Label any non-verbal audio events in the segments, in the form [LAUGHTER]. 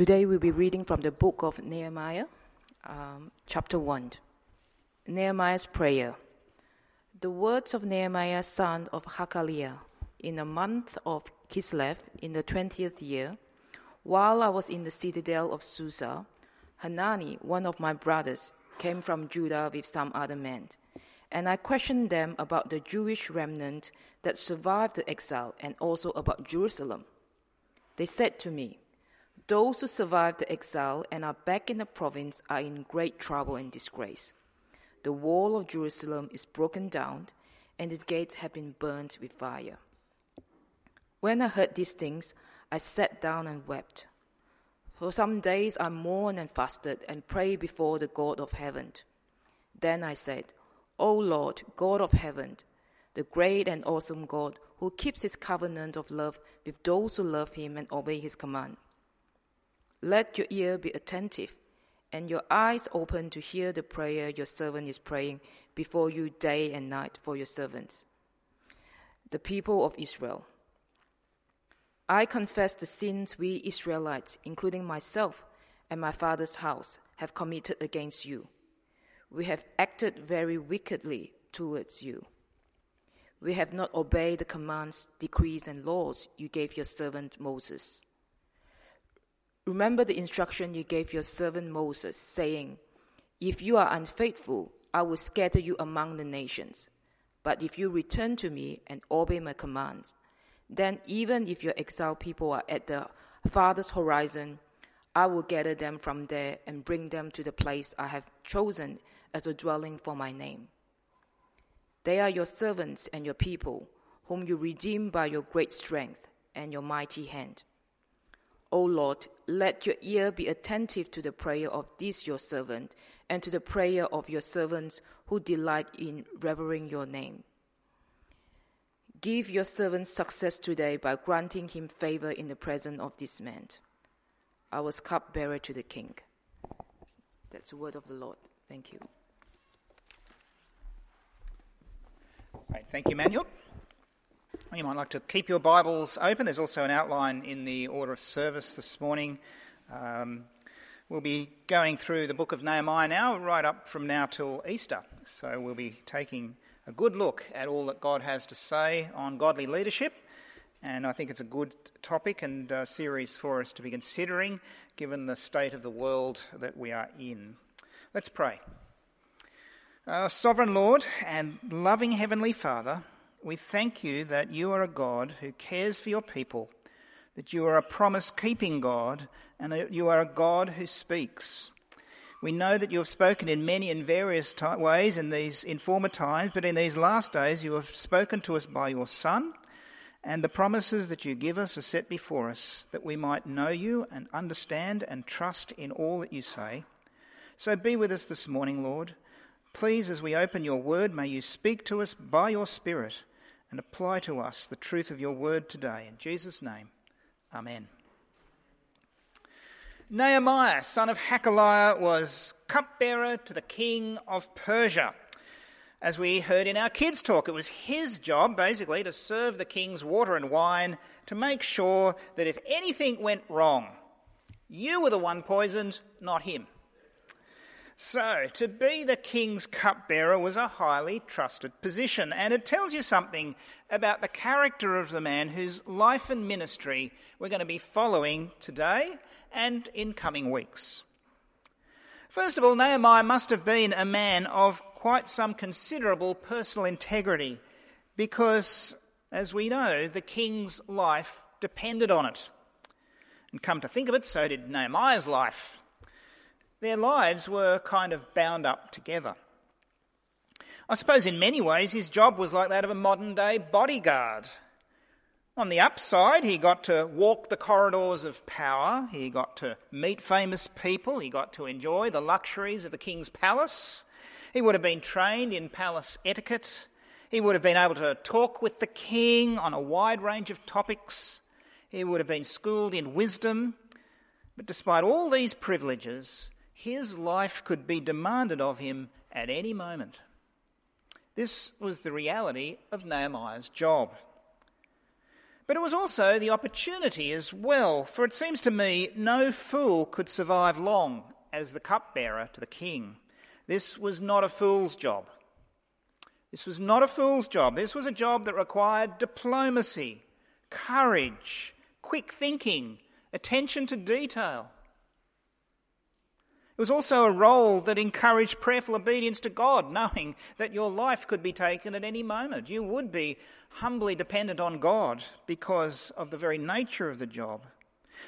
Today we'll be reading from the book of Nehemiah, um, chapter 1. Nehemiah's prayer. The words of Nehemiah, son of Hakaliah, in the month of Kislev, in the twentieth year, while I was in the citadel of Susa, Hanani, one of my brothers, came from Judah with some other men, and I questioned them about the Jewish remnant that survived the exile and also about Jerusalem. They said to me, those who survived the exile and are back in the province are in great trouble and disgrace. The wall of Jerusalem is broken down, and its gates have been burned with fire. When I heard these things, I sat down and wept. For some days I mourned and fasted and prayed before the God of heaven. Then I said, O Lord, God of heaven, the great and awesome God, who keeps his covenant of love with those who love him and obey his command. Let your ear be attentive and your eyes open to hear the prayer your servant is praying before you day and night for your servants, the people of Israel. I confess the sins we Israelites, including myself and my father's house, have committed against you. We have acted very wickedly towards you. We have not obeyed the commands, decrees, and laws you gave your servant Moses. Remember the instruction you gave your servant Moses, saying, If you are unfaithful, I will scatter you among the nations. But if you return to me and obey my commands, then even if your exiled people are at the farthest horizon, I will gather them from there and bring them to the place I have chosen as a dwelling for my name. They are your servants and your people, whom you redeem by your great strength and your mighty hand. O Lord, let your ear be attentive to the prayer of this your servant, and to the prayer of your servants who delight in revering your name. Give your servant success today by granting him favor in the presence of this man. I was cupbearer to the king. That's the word of the Lord. Thank you. Right, thank you, Manuel. You might like to keep your Bibles open. There's also an outline in the order of service this morning. Um, we'll be going through the book of Nehemiah now, right up from now till Easter. So we'll be taking a good look at all that God has to say on godly leadership. And I think it's a good topic and uh, series for us to be considering given the state of the world that we are in. Let's pray. Uh, Sovereign Lord and loving Heavenly Father, we thank you that you are a God who cares for your people, that you are a promise keeping God, and that you are a God who speaks. We know that you have spoken in many and various ways in these in former times, but in these last days you have spoken to us by your Son, and the promises that you give us are set before us, that we might know you and understand and trust in all that you say. So be with us this morning, Lord. Please, as we open your word, may you speak to us by your Spirit and apply to us the truth of your word today. In Jesus' name, Amen. Nehemiah, son of Hakaliah, was cupbearer to the king of Persia. As we heard in our kids' talk, it was his job, basically, to serve the king's water and wine to make sure that if anything went wrong, you were the one poisoned, not him. So, to be the king's cupbearer was a highly trusted position, and it tells you something about the character of the man whose life and ministry we're going to be following today and in coming weeks. First of all, Nehemiah must have been a man of quite some considerable personal integrity because, as we know, the king's life depended on it. And come to think of it, so did Nehemiah's life their lives were kind of bound up together. I suppose in many ways his job was like that of a modern day bodyguard. On the upside, he got to walk the corridors of power, he got to meet famous people, he got to enjoy the luxuries of the king's palace, he would have been trained in palace etiquette, he would have been able to talk with the king on a wide range of topics, he would have been schooled in wisdom. But despite all these privileges, his life could be demanded of him at any moment. This was the reality of Nehemiah's job. But it was also the opportunity as well, for it seems to me no fool could survive long as the cupbearer to the king. This was not a fool's job. This was not a fool's job. This was a job that required diplomacy, courage, quick thinking, attention to detail. Was also a role that encouraged prayerful obedience to God, knowing that your life could be taken at any moment. You would be humbly dependent on God because of the very nature of the job.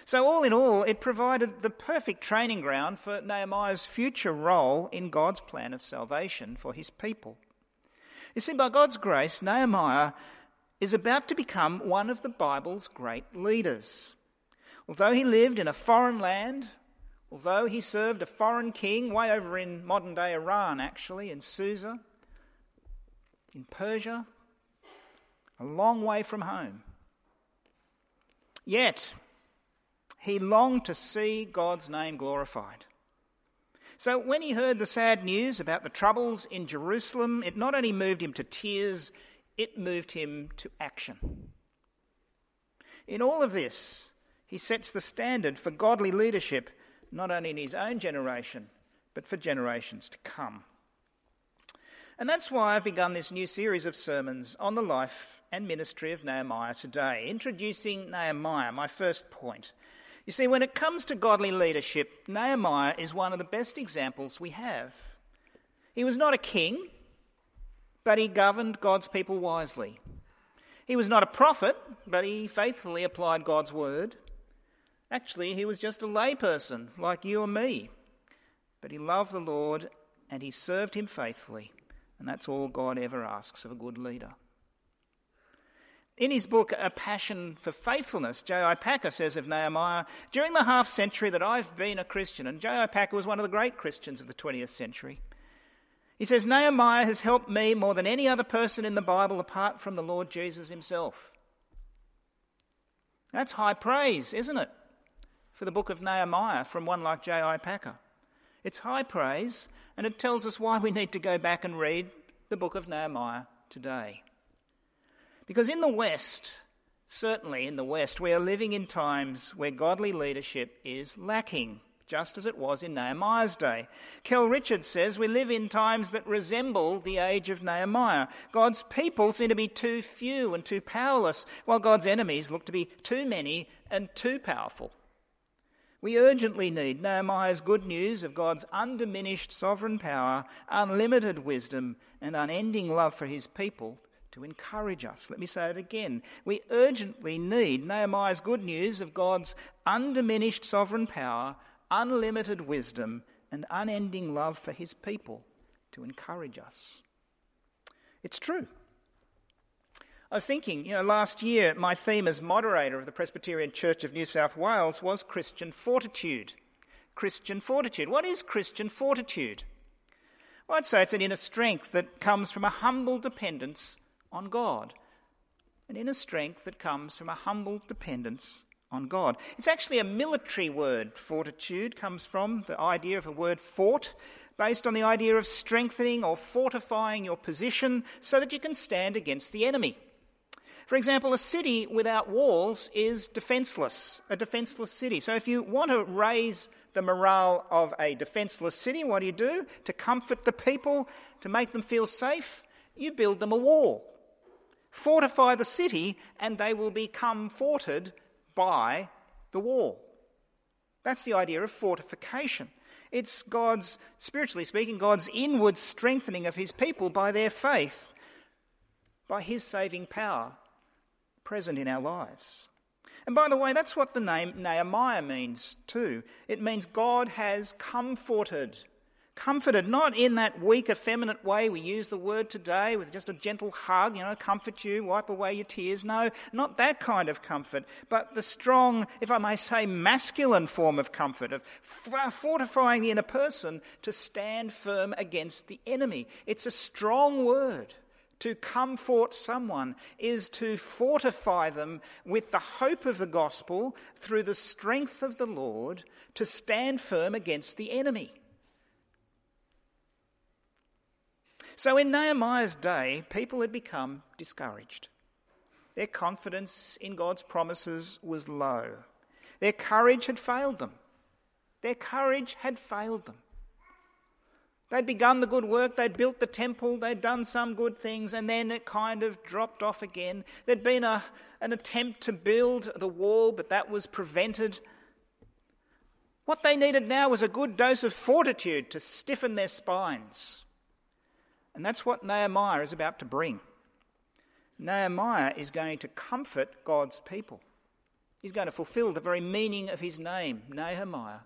So, all in all, it provided the perfect training ground for Nehemiah's future role in God's plan of salvation for his people. You see, by God's grace, Nehemiah is about to become one of the Bible's great leaders. Although he lived in a foreign land, Although he served a foreign king way over in modern day Iran, actually, in Susa, in Persia, a long way from home. Yet, he longed to see God's name glorified. So, when he heard the sad news about the troubles in Jerusalem, it not only moved him to tears, it moved him to action. In all of this, he sets the standard for godly leadership not only in his own generation, but for generations to come. And that's why I've begun this new series of sermons on the life and ministry of Nehemiah today, introducing Nehemiah, my first point. You see, when it comes to godly leadership, Nehemiah is one of the best examples we have. He was not a king, but he governed God's people wisely. He was not a prophet, but he faithfully applied God's word. Actually, he was just a layperson like you and me. But he loved the Lord and he served him faithfully. And that's all God ever asks of a good leader. In his book, A Passion for Faithfulness, J.I. Packer says of Nehemiah, during the half century that I've been a Christian, and J.I. Packer was one of the great Christians of the 20th century, he says, Nehemiah has helped me more than any other person in the Bible apart from the Lord Jesus himself. That's high praise, isn't it? For the book of Nehemiah from one like J.I. Packer. It's high praise, and it tells us why we need to go back and read the book of Nehemiah today. Because in the West, certainly in the West, we are living in times where godly leadership is lacking, just as it was in Nehemiah's day. Kel Richards says we live in times that resemble the age of Nehemiah. God's people seem to be too few and too powerless, while God's enemies look to be too many and too powerful. We urgently need Nehemiah's good news of God's undiminished sovereign power, unlimited wisdom, and unending love for his people to encourage us. Let me say it again. We urgently need Nehemiah's good news of God's undiminished sovereign power, unlimited wisdom, and unending love for his people to encourage us. It's true. I was thinking, you know, last year my theme as moderator of the Presbyterian Church of New South Wales was Christian fortitude. Christian fortitude. What is Christian fortitude? Well, I'd say it's an inner strength that comes from a humble dependence on God. An inner strength that comes from a humble dependence on God. It's actually a military word. Fortitude comes from the idea of the word fort, based on the idea of strengthening or fortifying your position so that you can stand against the enemy. For example, a city without walls is defenseless, a defenseless city. So if you want to raise the morale of a defenseless city, what do you do? To comfort the people, to make them feel safe, you build them a wall. Fortify the city, and they will become forted by the wall. That's the idea of fortification. It's God's, spiritually speaking, God's inward strengthening of his people by their faith, by his saving power present in our lives. And by the way, that's what the name Nehemiah means too. It means God has comforted. Comforted, not in that weak, effeminate way we use the word today with just a gentle hug, you know, comfort you, wipe away your tears. No, not that kind of comfort, but the strong, if I may say, masculine form of comfort, of fortifying the inner person to stand firm against the enemy. It's a strong word. To comfort someone is to fortify them with the hope of the gospel through the strength of the Lord to stand firm against the enemy. So in Nehemiah's day, people had become discouraged. Their confidence in God's promises was low. Their courage had failed them. Their courage had failed them. They'd begun the good work, they'd built the temple, they'd done some good things, and then it kind of dropped off again. There'd been a, an attempt to build the wall, but that was prevented. What they needed now was a good dose of fortitude to stiffen their spines. And that's what Nehemiah is about to bring. Nehemiah is going to comfort God's people. He's going to fulfill the very meaning of his name, Nehemiah.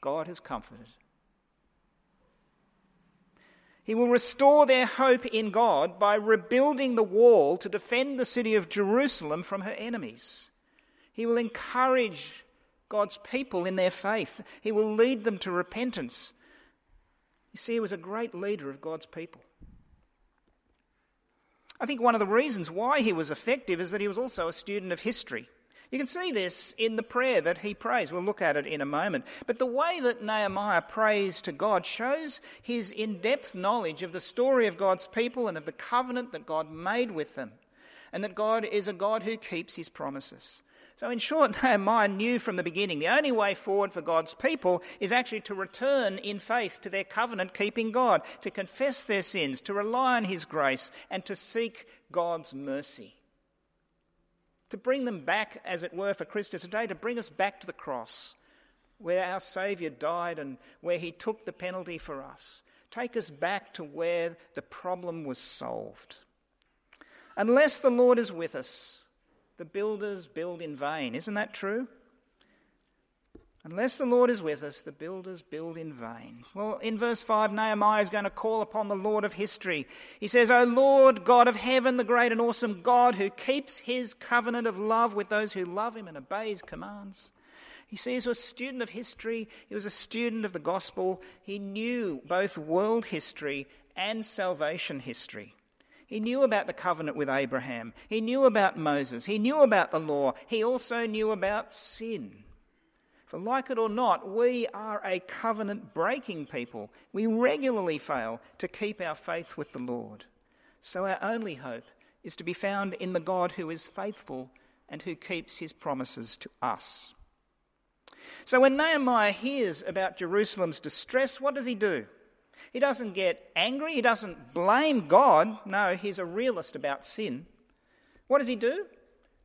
God has comforted. He will restore their hope in God by rebuilding the wall to defend the city of Jerusalem from her enemies. He will encourage God's people in their faith. He will lead them to repentance. You see, he was a great leader of God's people. I think one of the reasons why he was effective is that he was also a student of history. You can see this in the prayer that he prays. We'll look at it in a moment. But the way that Nehemiah prays to God shows his in depth knowledge of the story of God's people and of the covenant that God made with them, and that God is a God who keeps his promises. So, in short, [LAUGHS] Nehemiah knew from the beginning the only way forward for God's people is actually to return in faith to their covenant keeping God, to confess their sins, to rely on his grace, and to seek God's mercy to bring them back, as it were, for Christians today, to bring us back to the cross where our Saviour died and where he took the penalty for us. Take us back to where the problem was solved. Unless the Lord is with us, the builders build in vain. Isn't that true? Unless the Lord is with us, the builders build in vain. Well, in verse 5, Nehemiah is going to call upon the Lord of history. He says, O Lord, God of heaven, the great and awesome God who keeps his covenant of love with those who love him and obey his commands. You see, he was a student of history, he was a student of the gospel. He knew both world history and salvation history. He knew about the covenant with Abraham, he knew about Moses, he knew about the law, he also knew about sin. For, like it or not, we are a covenant breaking people. We regularly fail to keep our faith with the Lord. So, our only hope is to be found in the God who is faithful and who keeps his promises to us. So, when Nehemiah hears about Jerusalem's distress, what does he do? He doesn't get angry, he doesn't blame God. No, he's a realist about sin. What does he do?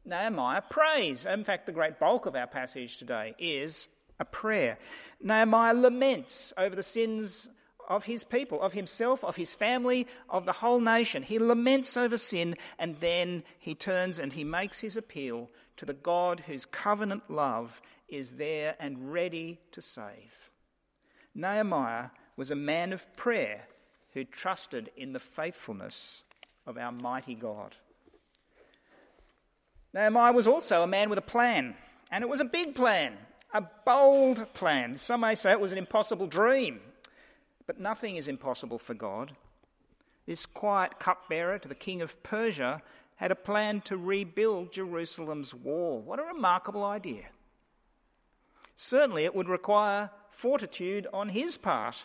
Nehemiah prays. In fact, the great bulk of our passage today is a prayer. Nehemiah laments over the sins of his people, of himself, of his family, of the whole nation. He laments over sin and then he turns and he makes his appeal to the God whose covenant love is there and ready to save. Nehemiah was a man of prayer who trusted in the faithfulness of our mighty God. Nehemiah was also a man with a plan, and it was a big plan, a bold plan. Some may say it was an impossible dream, but nothing is impossible for God. This quiet cupbearer to the king of Persia had a plan to rebuild Jerusalem's wall. What a remarkable idea! Certainly, it would require fortitude on his part.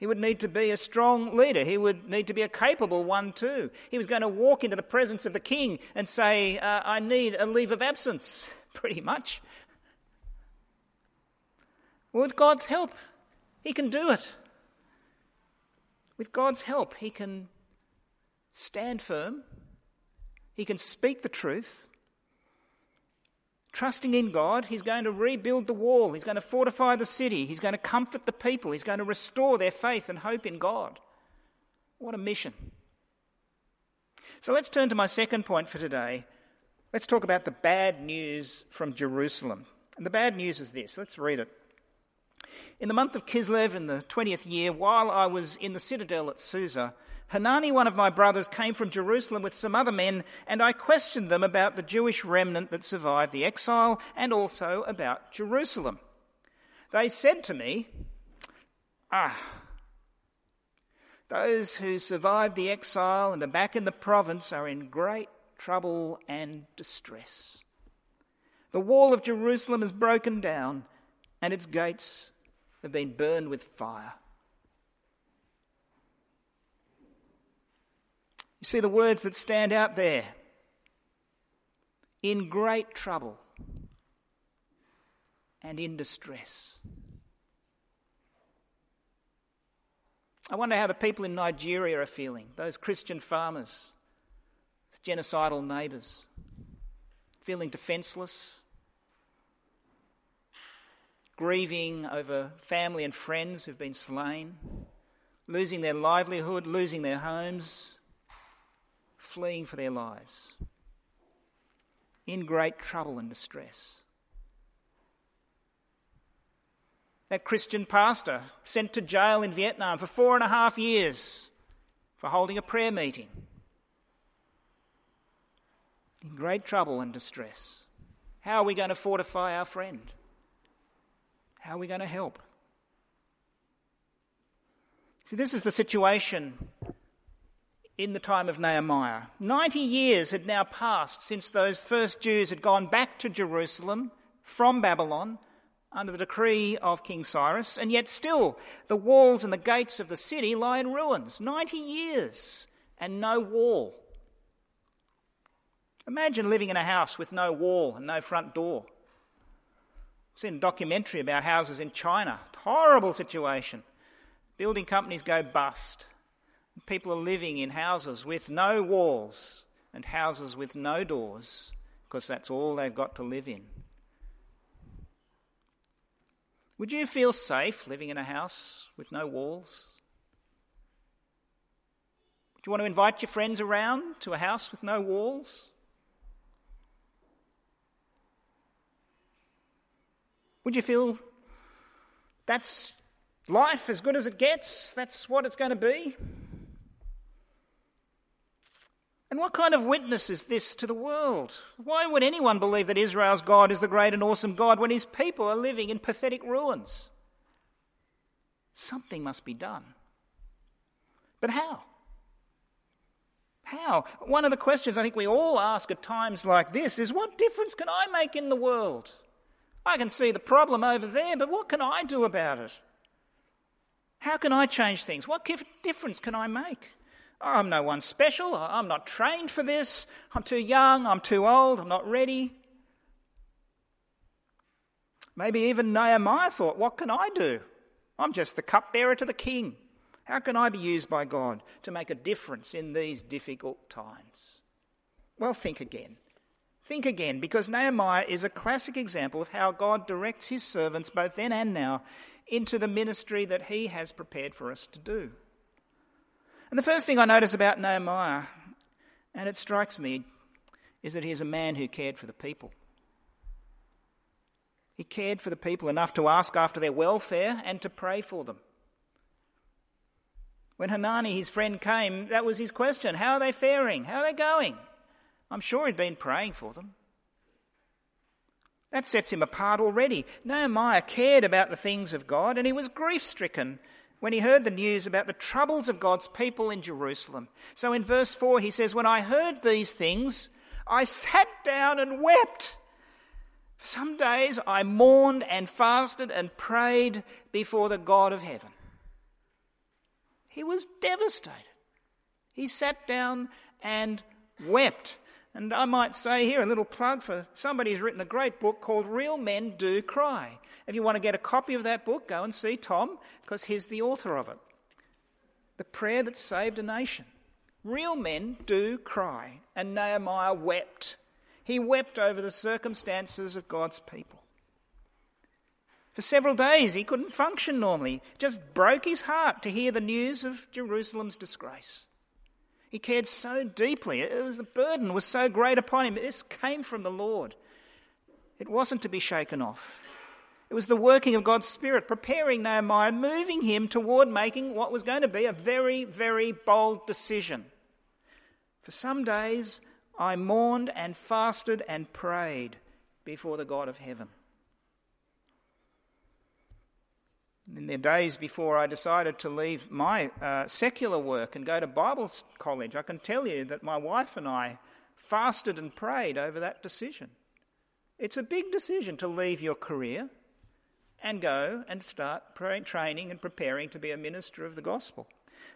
He would need to be a strong leader. He would need to be a capable one too. He was going to walk into the presence of the king and say, uh, I need a leave of absence, [LAUGHS] pretty much. with God's help, he can do it. With God's help, he can stand firm, he can speak the truth, Trusting in God, he's going to rebuild the wall, he's going to fortify the city, he's going to comfort the people, he's going to restore their faith and hope in God. What a mission. So let's turn to my second point for today. Let's talk about the bad news from Jerusalem. And the bad news is this let's read it. In the month of Kislev in the 20th year, while I was in the citadel at Susa, Hanani, one of my brothers, came from Jerusalem with some other men, and I questioned them about the Jewish remnant that survived the exile and also about Jerusalem. They said to me, Ah, those who survived the exile and are back in the province are in great trouble and distress. The wall of Jerusalem is broken down, and its gates have been burned with fire. You see the words that stand out there in great trouble and in distress. I wonder how the people in Nigeria are feeling, those Christian farmers, with genocidal neighbours, feeling defenceless, grieving over family and friends who've been slain, losing their livelihood, losing their homes, fleeing for their lives, in great trouble and distress. That Christian pastor sent to jail in Vietnam for four and a half years for holding a prayer meeting. In great trouble and distress. How are we going to fortify our friend? How are we going to help? See, this is the situation in the time of Nehemiah. 90 years had now passed since those first Jews had gone back to Jerusalem from Babylon under the decree of King Cyrus, and yet still the walls and the gates of the city lie in ruins. 90 years and no wall. Imagine living in a house with no wall and no front door. I've seen a documentary about houses in China. Horrible situation. Building companies go bust. People are living in houses with no walls and houses with no doors because that's all they've got to live in. Would you feel safe living in a house with no walls? Do you want to invite your friends around to a house with no walls? Would you feel that's life as good as it gets. That's what it's going to be. And what kind of witness is this to the world? Why would anyone believe that Israel's God is the great and awesome God when his people are living in pathetic ruins? Something must be done. But how? How? One of the questions I think we all ask at times like this is what difference can I make in the world? I can see the problem over there, but what can I do about it? How can I change things? What difference can I make? I'm no one special. I'm not trained for this. I'm too young. I'm too old. I'm not ready. Maybe even Nehemiah thought, What can I do? I'm just the cupbearer to the king. How can I be used by God to make a difference in these difficult times? Well, think again. Think again, because Nehemiah is a classic example of how God directs his servants, both then and now, into the ministry that he has prepared for us to do. And the first thing I notice about Nehemiah, and it strikes me, is that he is a man who cared for the people. He cared for the people enough to ask after their welfare and to pray for them. When Hanani, his friend, came, that was his question How are they faring? How are they going? I'm sure he'd been praying for them. That sets him apart already. Nehemiah cared about the things of God and he was grief stricken when he heard the news about the troubles of God's people in Jerusalem. So in verse 4, he says, When I heard these things, I sat down and wept. For some days I mourned and fasted and prayed before the God of heaven. He was devastated. He sat down and wept. And I might say here a little plug for somebody who's written a great book called Real Men Do Cry. If you want to get a copy of that book, go and see Tom, because he's the author of it. The prayer that saved a nation. Real men do cry, and Nehemiah wept. He wept over the circumstances of God's people. For several days, he couldn't function normally. Just broke his heart to hear the news of Jerusalem's disgrace. He cared so deeply. It was, the burden was so great upon him. This came from the Lord. It wasn't to be shaken off. It was the working of God's Spirit, preparing Nehemiah, moving him toward making what was going to be a very, very bold decision. For some days I mourned and fasted and prayed before the God of heaven. In the days before I decided to leave my uh, secular work and go to Bible college, I can tell you that my wife and I fasted and prayed over that decision. It's a big decision to leave your career and go and start training and preparing to be a minister of the gospel.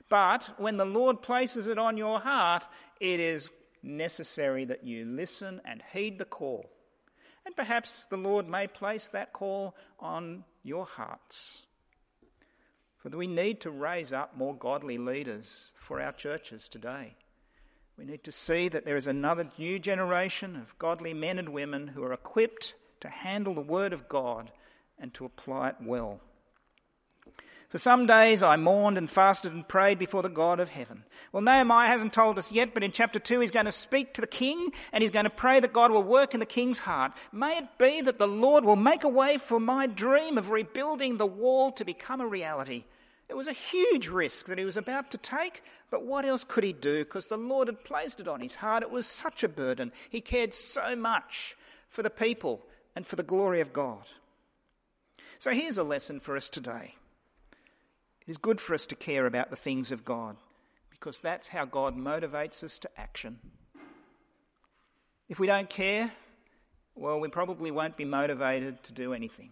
But when the Lord places it on your heart, it is necessary that you listen and heed the call. And perhaps the Lord may place that call on your hearts. For we need to raise up more godly leaders for our churches today. We need to see that there is another new generation of godly men and women who are equipped to handle the Word of God and to apply it well. For some days I mourned and fasted and prayed before the God of heaven. Well, Nehemiah hasn't told us yet, but in chapter 2 he's going to speak to the king and he's going to pray that God will work in the king's heart. May it be that the Lord will make a way for my dream of rebuilding the wall to become a reality. It was a huge risk that he was about to take, but what else could he do? Because the Lord had placed it on his heart. It was such a burden. He cared so much for the people and for the glory of God. So here's a lesson for us today. It is good for us to care about the things of God because that's how God motivates us to action. If we don't care, well, we probably won't be motivated to do anything.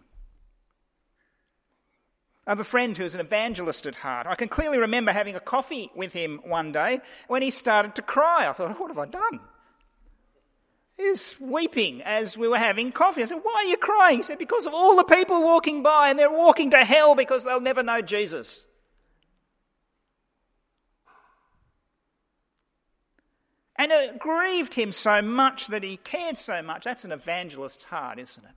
I have a friend who's an evangelist at heart. I can clearly remember having a coffee with him one day when he started to cry. I thought, what have I done? He was weeping as we were having coffee. I said, Why are you crying? He said, Because of all the people walking by and they're walking to hell because they'll never know Jesus. And it grieved him so much that he cared so much. That's an evangelist's heart, isn't it?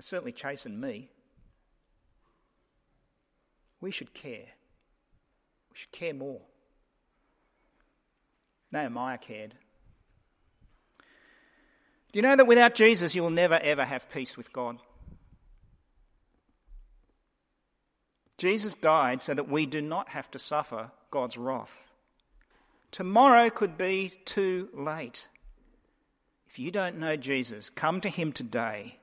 It certainly chastened me. We should care. We should care more. Nehemiah cared. Do you know that without Jesus, you will never ever have peace with God? Jesus died so that we do not have to suffer God's wrath. Tomorrow could be too late. If you don't know Jesus, come to him today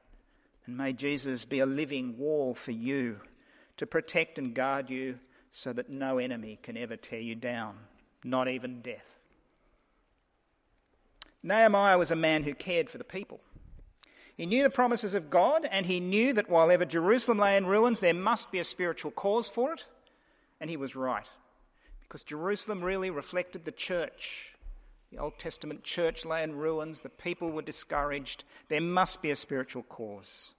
and may Jesus be a living wall for you to protect and guard you so that no enemy can ever tear you down, not even death. Nehemiah was a man who cared for the people. He knew the promises of God, and he knew that while ever Jerusalem lay in ruins, there must be a spiritual cause for it, and he was right. Because Jerusalem really reflected the church. The Old Testament church lay in ruins, the people were discouraged. There must be a spiritual cause.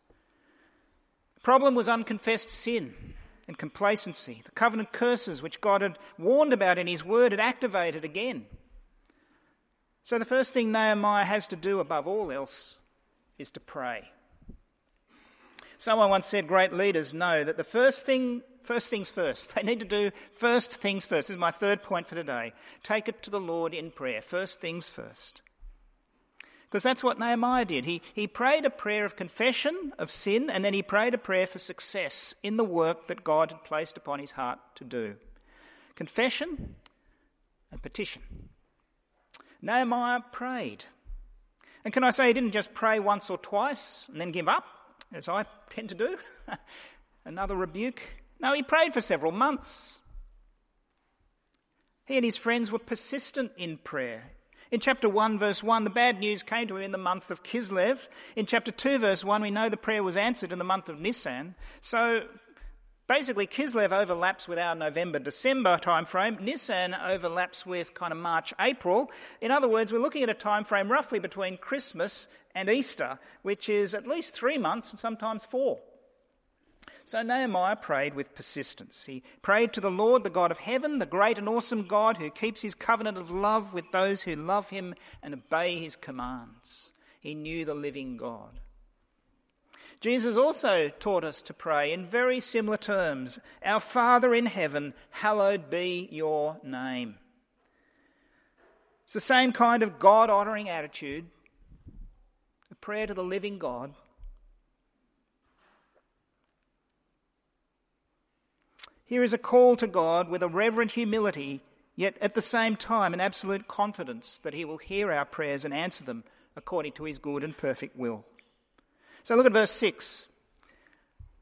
The problem was unconfessed sin and complacency. The covenant curses, which God had warned about in His word, had activated again. So, the first thing Nehemiah has to do above all else is to pray. Someone once said great leaders know that the first thing, first things first. [LAUGHS] They need to do first things first. This is my third point for today. Take it to the Lord in prayer. First things first. Because that's what Nehemiah did. He, he prayed a prayer of confession of sin, and then he prayed a prayer for success in the work that God had placed upon his heart to do. Confession and petition. Nehemiah prayed. And can I say he didn't just pray once or twice and then give up, as I tend to do? [LAUGHS] Another rebuke. No, he prayed for several months. He and his friends were persistent in prayer. In chapter 1, verse 1, the bad news came to him in the month of Kislev. In chapter 2, verse 1, we know the prayer was answered in the month of Nisan. So Basically, Kislev overlaps with our November December timeframe. Nisan overlaps with kind of March April. In other words, we're looking at a time frame roughly between Christmas and Easter, which is at least three months and sometimes four. So Nehemiah prayed with persistence. He prayed to the Lord, the God of heaven, the great and awesome God who keeps his covenant of love with those who love him and obey his commands. He knew the living God. Jesus also taught us to pray in very similar terms Our Father in heaven, hallowed be your name. It's the same kind of God honouring attitude, a prayer to the living God. Here is a call to God with a reverent humility, yet at the same time an absolute confidence that He will hear our prayers and answer them according to His good and perfect will. So look at verse 6.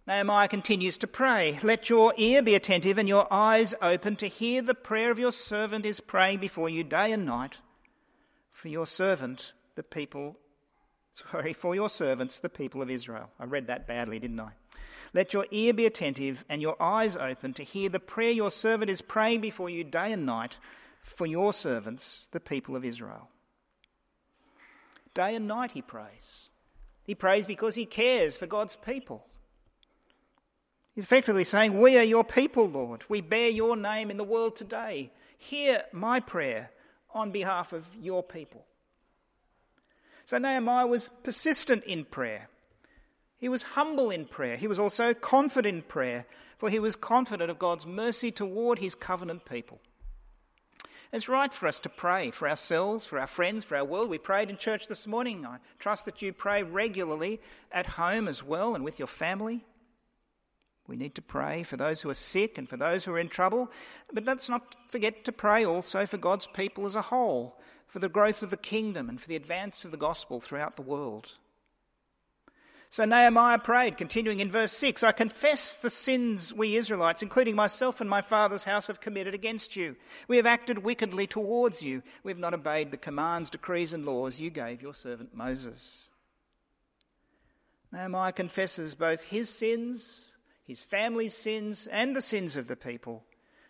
Nehemiah continues to pray, Let your ear be attentive and your eyes open to hear the prayer of your servant is praying before you day and night. For your servant, the people, sorry, for your servants, the people of Israel. I read that badly, didn't I? Let your ear be attentive and your eyes open to hear the prayer your servant is praying before you day and night for your servants, the people of Israel. Day and night he prays. He prays because he cares for God's people. He's effectively saying, We are your people, Lord. We bear your name in the world today. Hear my prayer on behalf of your people. So Nehemiah was persistent in prayer. He was humble in prayer. He was also confident in prayer, for he was confident of God's mercy toward his covenant people. It's right for us to pray for ourselves, for our friends, for our world. We prayed in church this morning. I trust that you pray regularly at home as well and with your family. We need to pray for those who are sick and for those who are in trouble. But let's not forget to pray also for God's people as a whole, for the growth of the kingdom and for the advance of the gospel throughout the world. So Nehemiah prayed, continuing in verse 6 I confess the sins we Israelites, including myself and my father's house, have committed against you. We have acted wickedly towards you. We have not obeyed the commands, decrees, and laws you gave your servant Moses. Nehemiah confesses both his sins, his family's sins, and the sins of the people,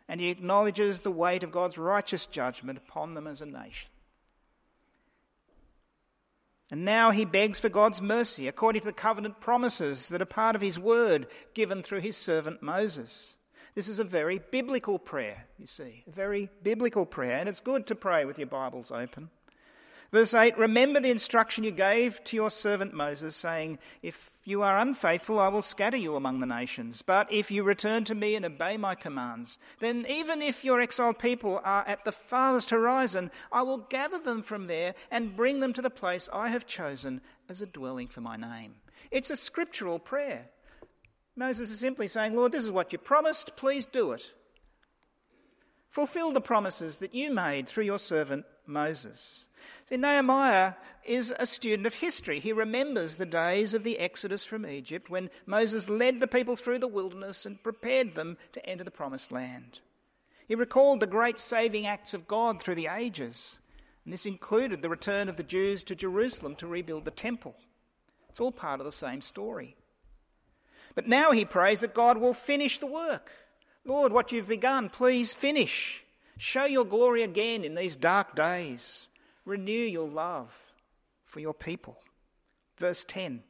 and he acknowledges the weight of God's righteous judgment upon them as a nation. And now he begs for God's mercy according to the covenant promises that are part of his word given through his servant Moses. This is a very biblical prayer, you see, a very biblical prayer, and it's good to pray with your Bibles open. Verse 8 Remember the instruction you gave to your servant Moses, saying, If you are unfaithful, I will scatter you among the nations. But if you return to me and obey my commands, then even if your exiled people are at the farthest horizon, I will gather them from there and bring them to the place I have chosen as a dwelling for my name. It's a scriptural prayer. Moses is simply saying, Lord, this is what you promised, please do it. Fulfill the promises that you made through your servant Moses. See, Nehemiah is a student of history. He remembers the days of the Exodus from Egypt when Moses led the people through the wilderness and prepared them to enter the promised land. He recalled the great saving acts of God through the ages, and this included the return of the Jews to Jerusalem to rebuild the temple. It's all part of the same story. But now he prays that God will finish the work. Lord, what you've begun, please finish. Show your glory again in these dark days. Renew your love for your people. Verse 10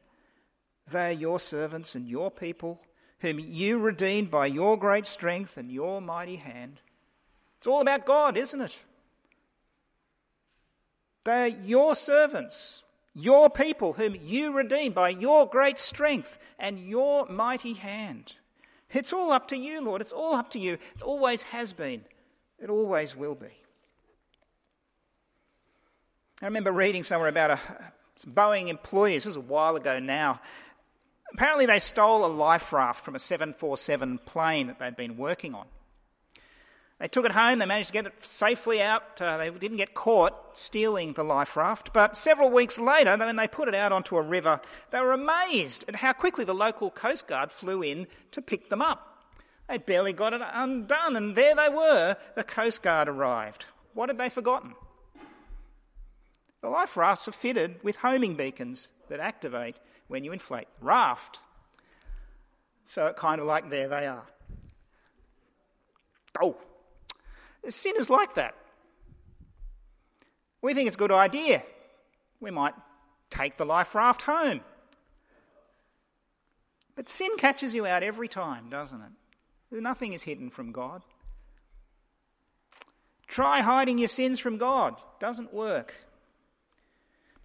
They are your servants and your people, whom you redeemed by your great strength and your mighty hand. It's all about God, isn't it? They are your servants, your people, whom you redeemed by your great strength and your mighty hand. It's all up to you, Lord. It's all up to you. It always has been. It always will be. I remember reading somewhere about a, some Boeing employees, this was a while ago now. Apparently, they stole a life raft from a 747 plane that they'd been working on. They took it home, they managed to get it safely out. Uh, they didn't get caught stealing the life raft. But several weeks later, when they put it out onto a river, they were amazed at how quickly the local Coast Guard flew in to pick them up. They barely got it undone, and there they were. The Coast Guard arrived. What had they forgotten? The life rafts are fitted with homing beacons that activate when you inflate the raft. So, it kind of like there they are. Oh, sin is like that. We think it's a good idea. We might take the life raft home. But sin catches you out every time, doesn't it? Nothing is hidden from God. Try hiding your sins from God. Doesn't work.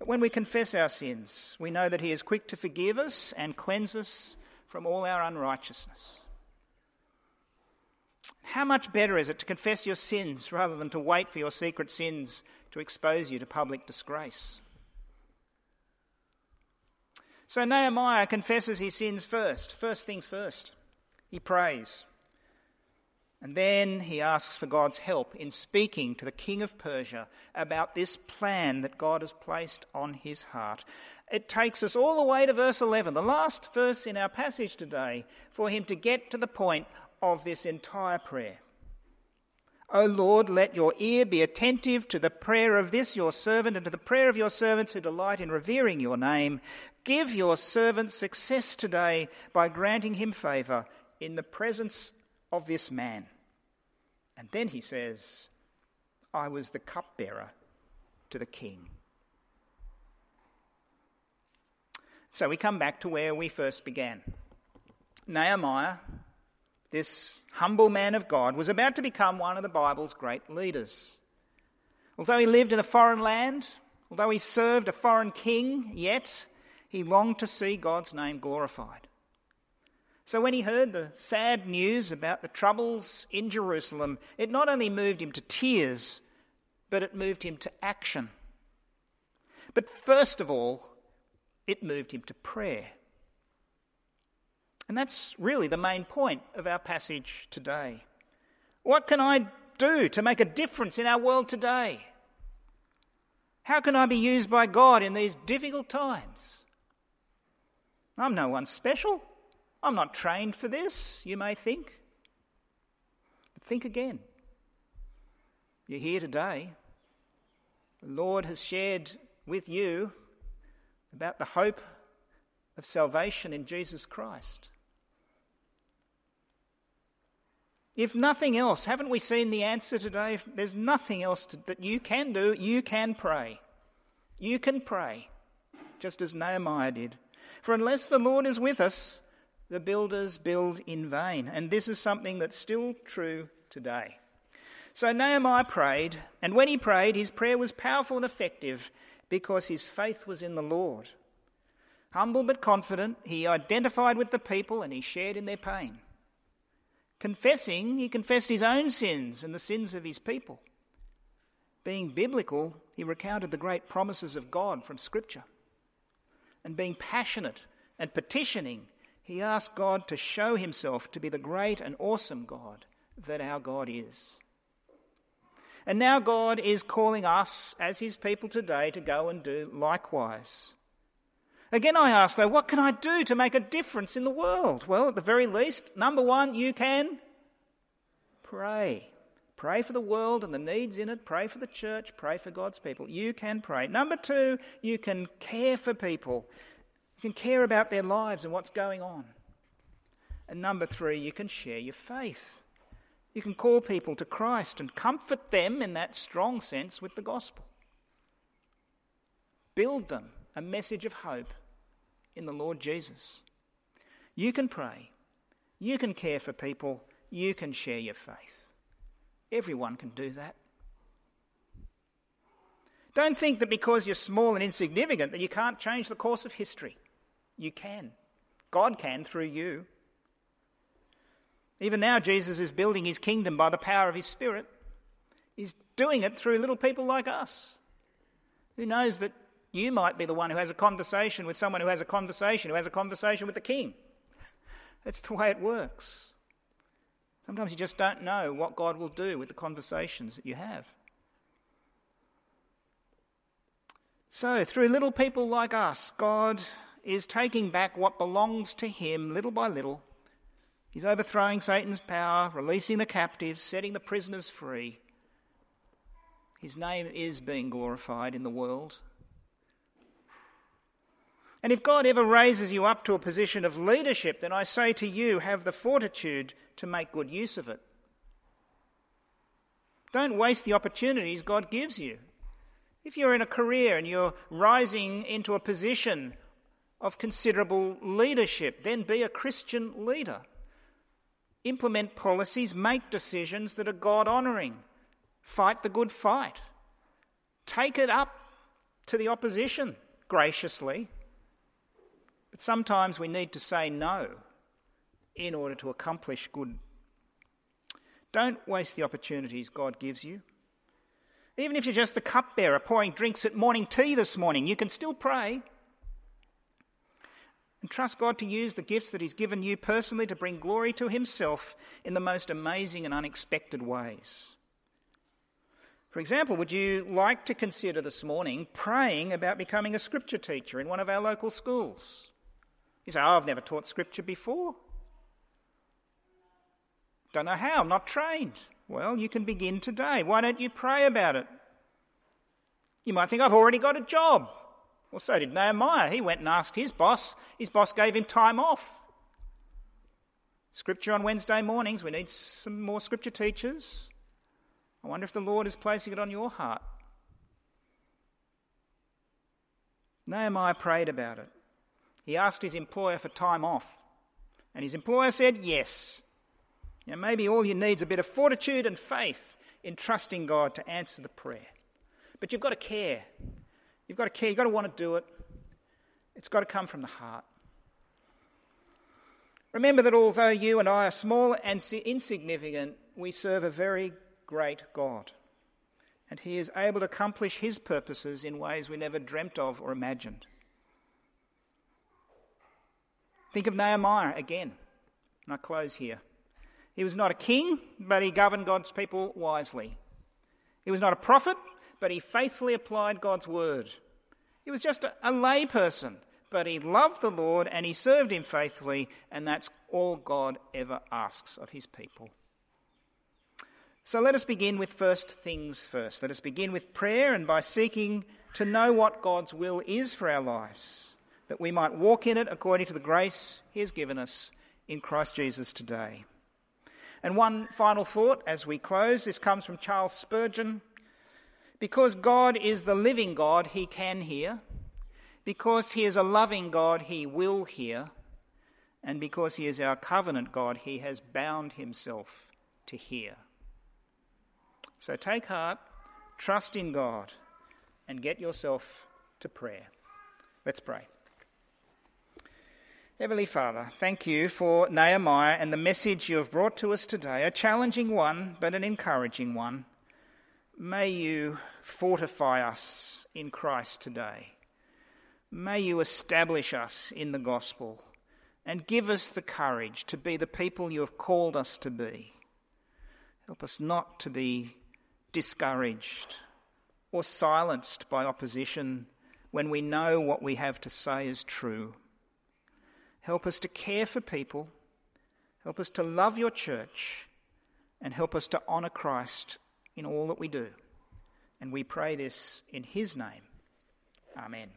But when we confess our sins, we know that He is quick to forgive us and cleanse us from all our unrighteousness. How much better is it to confess your sins rather than to wait for your secret sins to expose you to public disgrace? So Nehemiah confesses his sins first. First things first. He prays. And then he asks for God's help in speaking to the king of Persia about this plan that God has placed on his heart. It takes us all the way to verse 11, the last verse in our passage today, for him to get to the point of this entire prayer. O Lord, let your ear be attentive to the prayer of this your servant and to the prayer of your servants who delight in revering your name. Give your servant success today by granting him favour in the presence of this man. And then he says, I was the cupbearer to the king. So we come back to where we first began. Nehemiah, this humble man of God, was about to become one of the Bible's great leaders. Although he lived in a foreign land, although he served a foreign king, yet he longed to see God's name glorified. So when he heard the sad news about the troubles in Jerusalem, it not only moved him to tears, but it moved him to action. But first of all, it moved him to prayer. And that's really the main point of our passage today. What can I do to make a difference in our world today? How can I be used by God in these difficult times? I'm no one special. I'm not trained for this, you may think. But think again. You're here today. The Lord has shared with you about the hope of salvation in Jesus Christ. If nothing else, haven't we seen the answer today? If there's nothing else to, that you can do, you can pray. You can pray, just as Nehemiah did. For unless the Lord is with us, the builders build in vain. And this is something that's still true today. So Nehemiah prayed, and when he prayed, his prayer was powerful and effective because his faith was in the Lord. Humble but confident, he identified with the people and he shared in their pain. Confessing, he confessed his own sins and the sins of his people. Being biblical, he recounted the great promises of God from Scripture. And being passionate and petitioning, he asked God to show himself to be the great and awesome God that our God is. And now God is calling us, as his people today, to go and do likewise. Again, I ask though, what can I do to make a difference in the world? Well, at the very least, number one, you can pray. Pray for the world and the needs in it. Pray for the church. Pray for God's people. You can pray. Number two, you can care for people. You can care about their lives and what's going on. And number three, you can share your faith. You can call people to Christ and comfort them in that strong sense with the gospel. Build them a message of hope in the Lord Jesus. You can pray, you can care for people, you can share your faith. Everyone can do that. Don't think that because you're small and insignificant that you can't change the course of history. You can. God can through you. Even now, Jesus is building his kingdom by the power of his Spirit. He's doing it through little people like us. Who knows that you might be the one who has a conversation with someone who has a conversation, who has a conversation with the king? [LAUGHS] That's the way it works. Sometimes you just don't know what God will do with the conversations that you have. So, through little people like us, God is taking back what belongs to Him little by little He's overthrowing Satan's power, releasing the captives, setting the prisoners free. His name is being glorified in the world. And if God ever raises you up to a position of leadership, then I say to you, have the fortitude to make good use of it. Don't waste the opportunities God gives you. If you're in a career and you're rising into a position of considerable leadership, then be a Christian leader implement policies, make decisions that are God honouring, fight the good fight, take it up to the opposition graciously. But sometimes we need to say no in order to accomplish good. Don't waste the opportunities God gives you. Even if you're just the cupbearer pouring drinks at morning tea this morning, you can still pray. And trust God to use the gifts that He's given you personally to bring glory to Himself in the most amazing and unexpected ways. For example, would you like to consider this morning praying about becoming a scripture teacher in one of our local schools? You say, Oh, I've never taught scripture before. Don't know how, I'm not trained. Well, you can begin today. Why don't you pray about it? You might think, I've already got a job. Well, so did Nehemiah. He went and asked his boss. His boss gave him time off. Scripture on Wednesday mornings. We need some more scripture teachers. I wonder if the Lord is placing it on your heart. Nehemiah prayed about it. He asked his employer for time off, and his employer said yes. Know, maybe all you need is a bit of fortitude and faith in trusting God to answer the prayer. But you've got to care. You've got to care. You've got to want to do it. It's got to come from the heart. Remember that although you and I are small and insignificant, we serve a very great God. And He is able to accomplish His purposes in ways we never dreamt of or imagined. Think of Nehemiah again. And I close here. He was not a king, but he governed God's people wisely. He was not a prophet, but he faithfully applied God's word. He was just a, a lay person, but he loved the Lord and he served him faithfully, and that's all God ever asks of his people. So let us begin with first things first. Let us begin with prayer and by seeking to know what God's will is for our lives, that we might walk in it according to the grace he has given us in Christ Jesus today. And one final thought as we close this comes from Charles Spurgeon. Because God is the living God, he can hear. Because he is a loving God, he will hear. And because he is our covenant God, he has bound himself to hear. So take heart, trust in God, and get yourself to prayer. Let's pray. Heavenly Father, thank you for Nehemiah and the message you have brought to us today, a challenging one, but an encouraging one. May you fortify us in Christ today. May you establish us in the gospel and give us the courage to be the people you have called us to be. Help us not to be discouraged or silenced by opposition when we know what we have to say is true. Help us to care for people. Help us to love your church. And help us to honour Christ in all that we do. And we pray this in his name. Amen.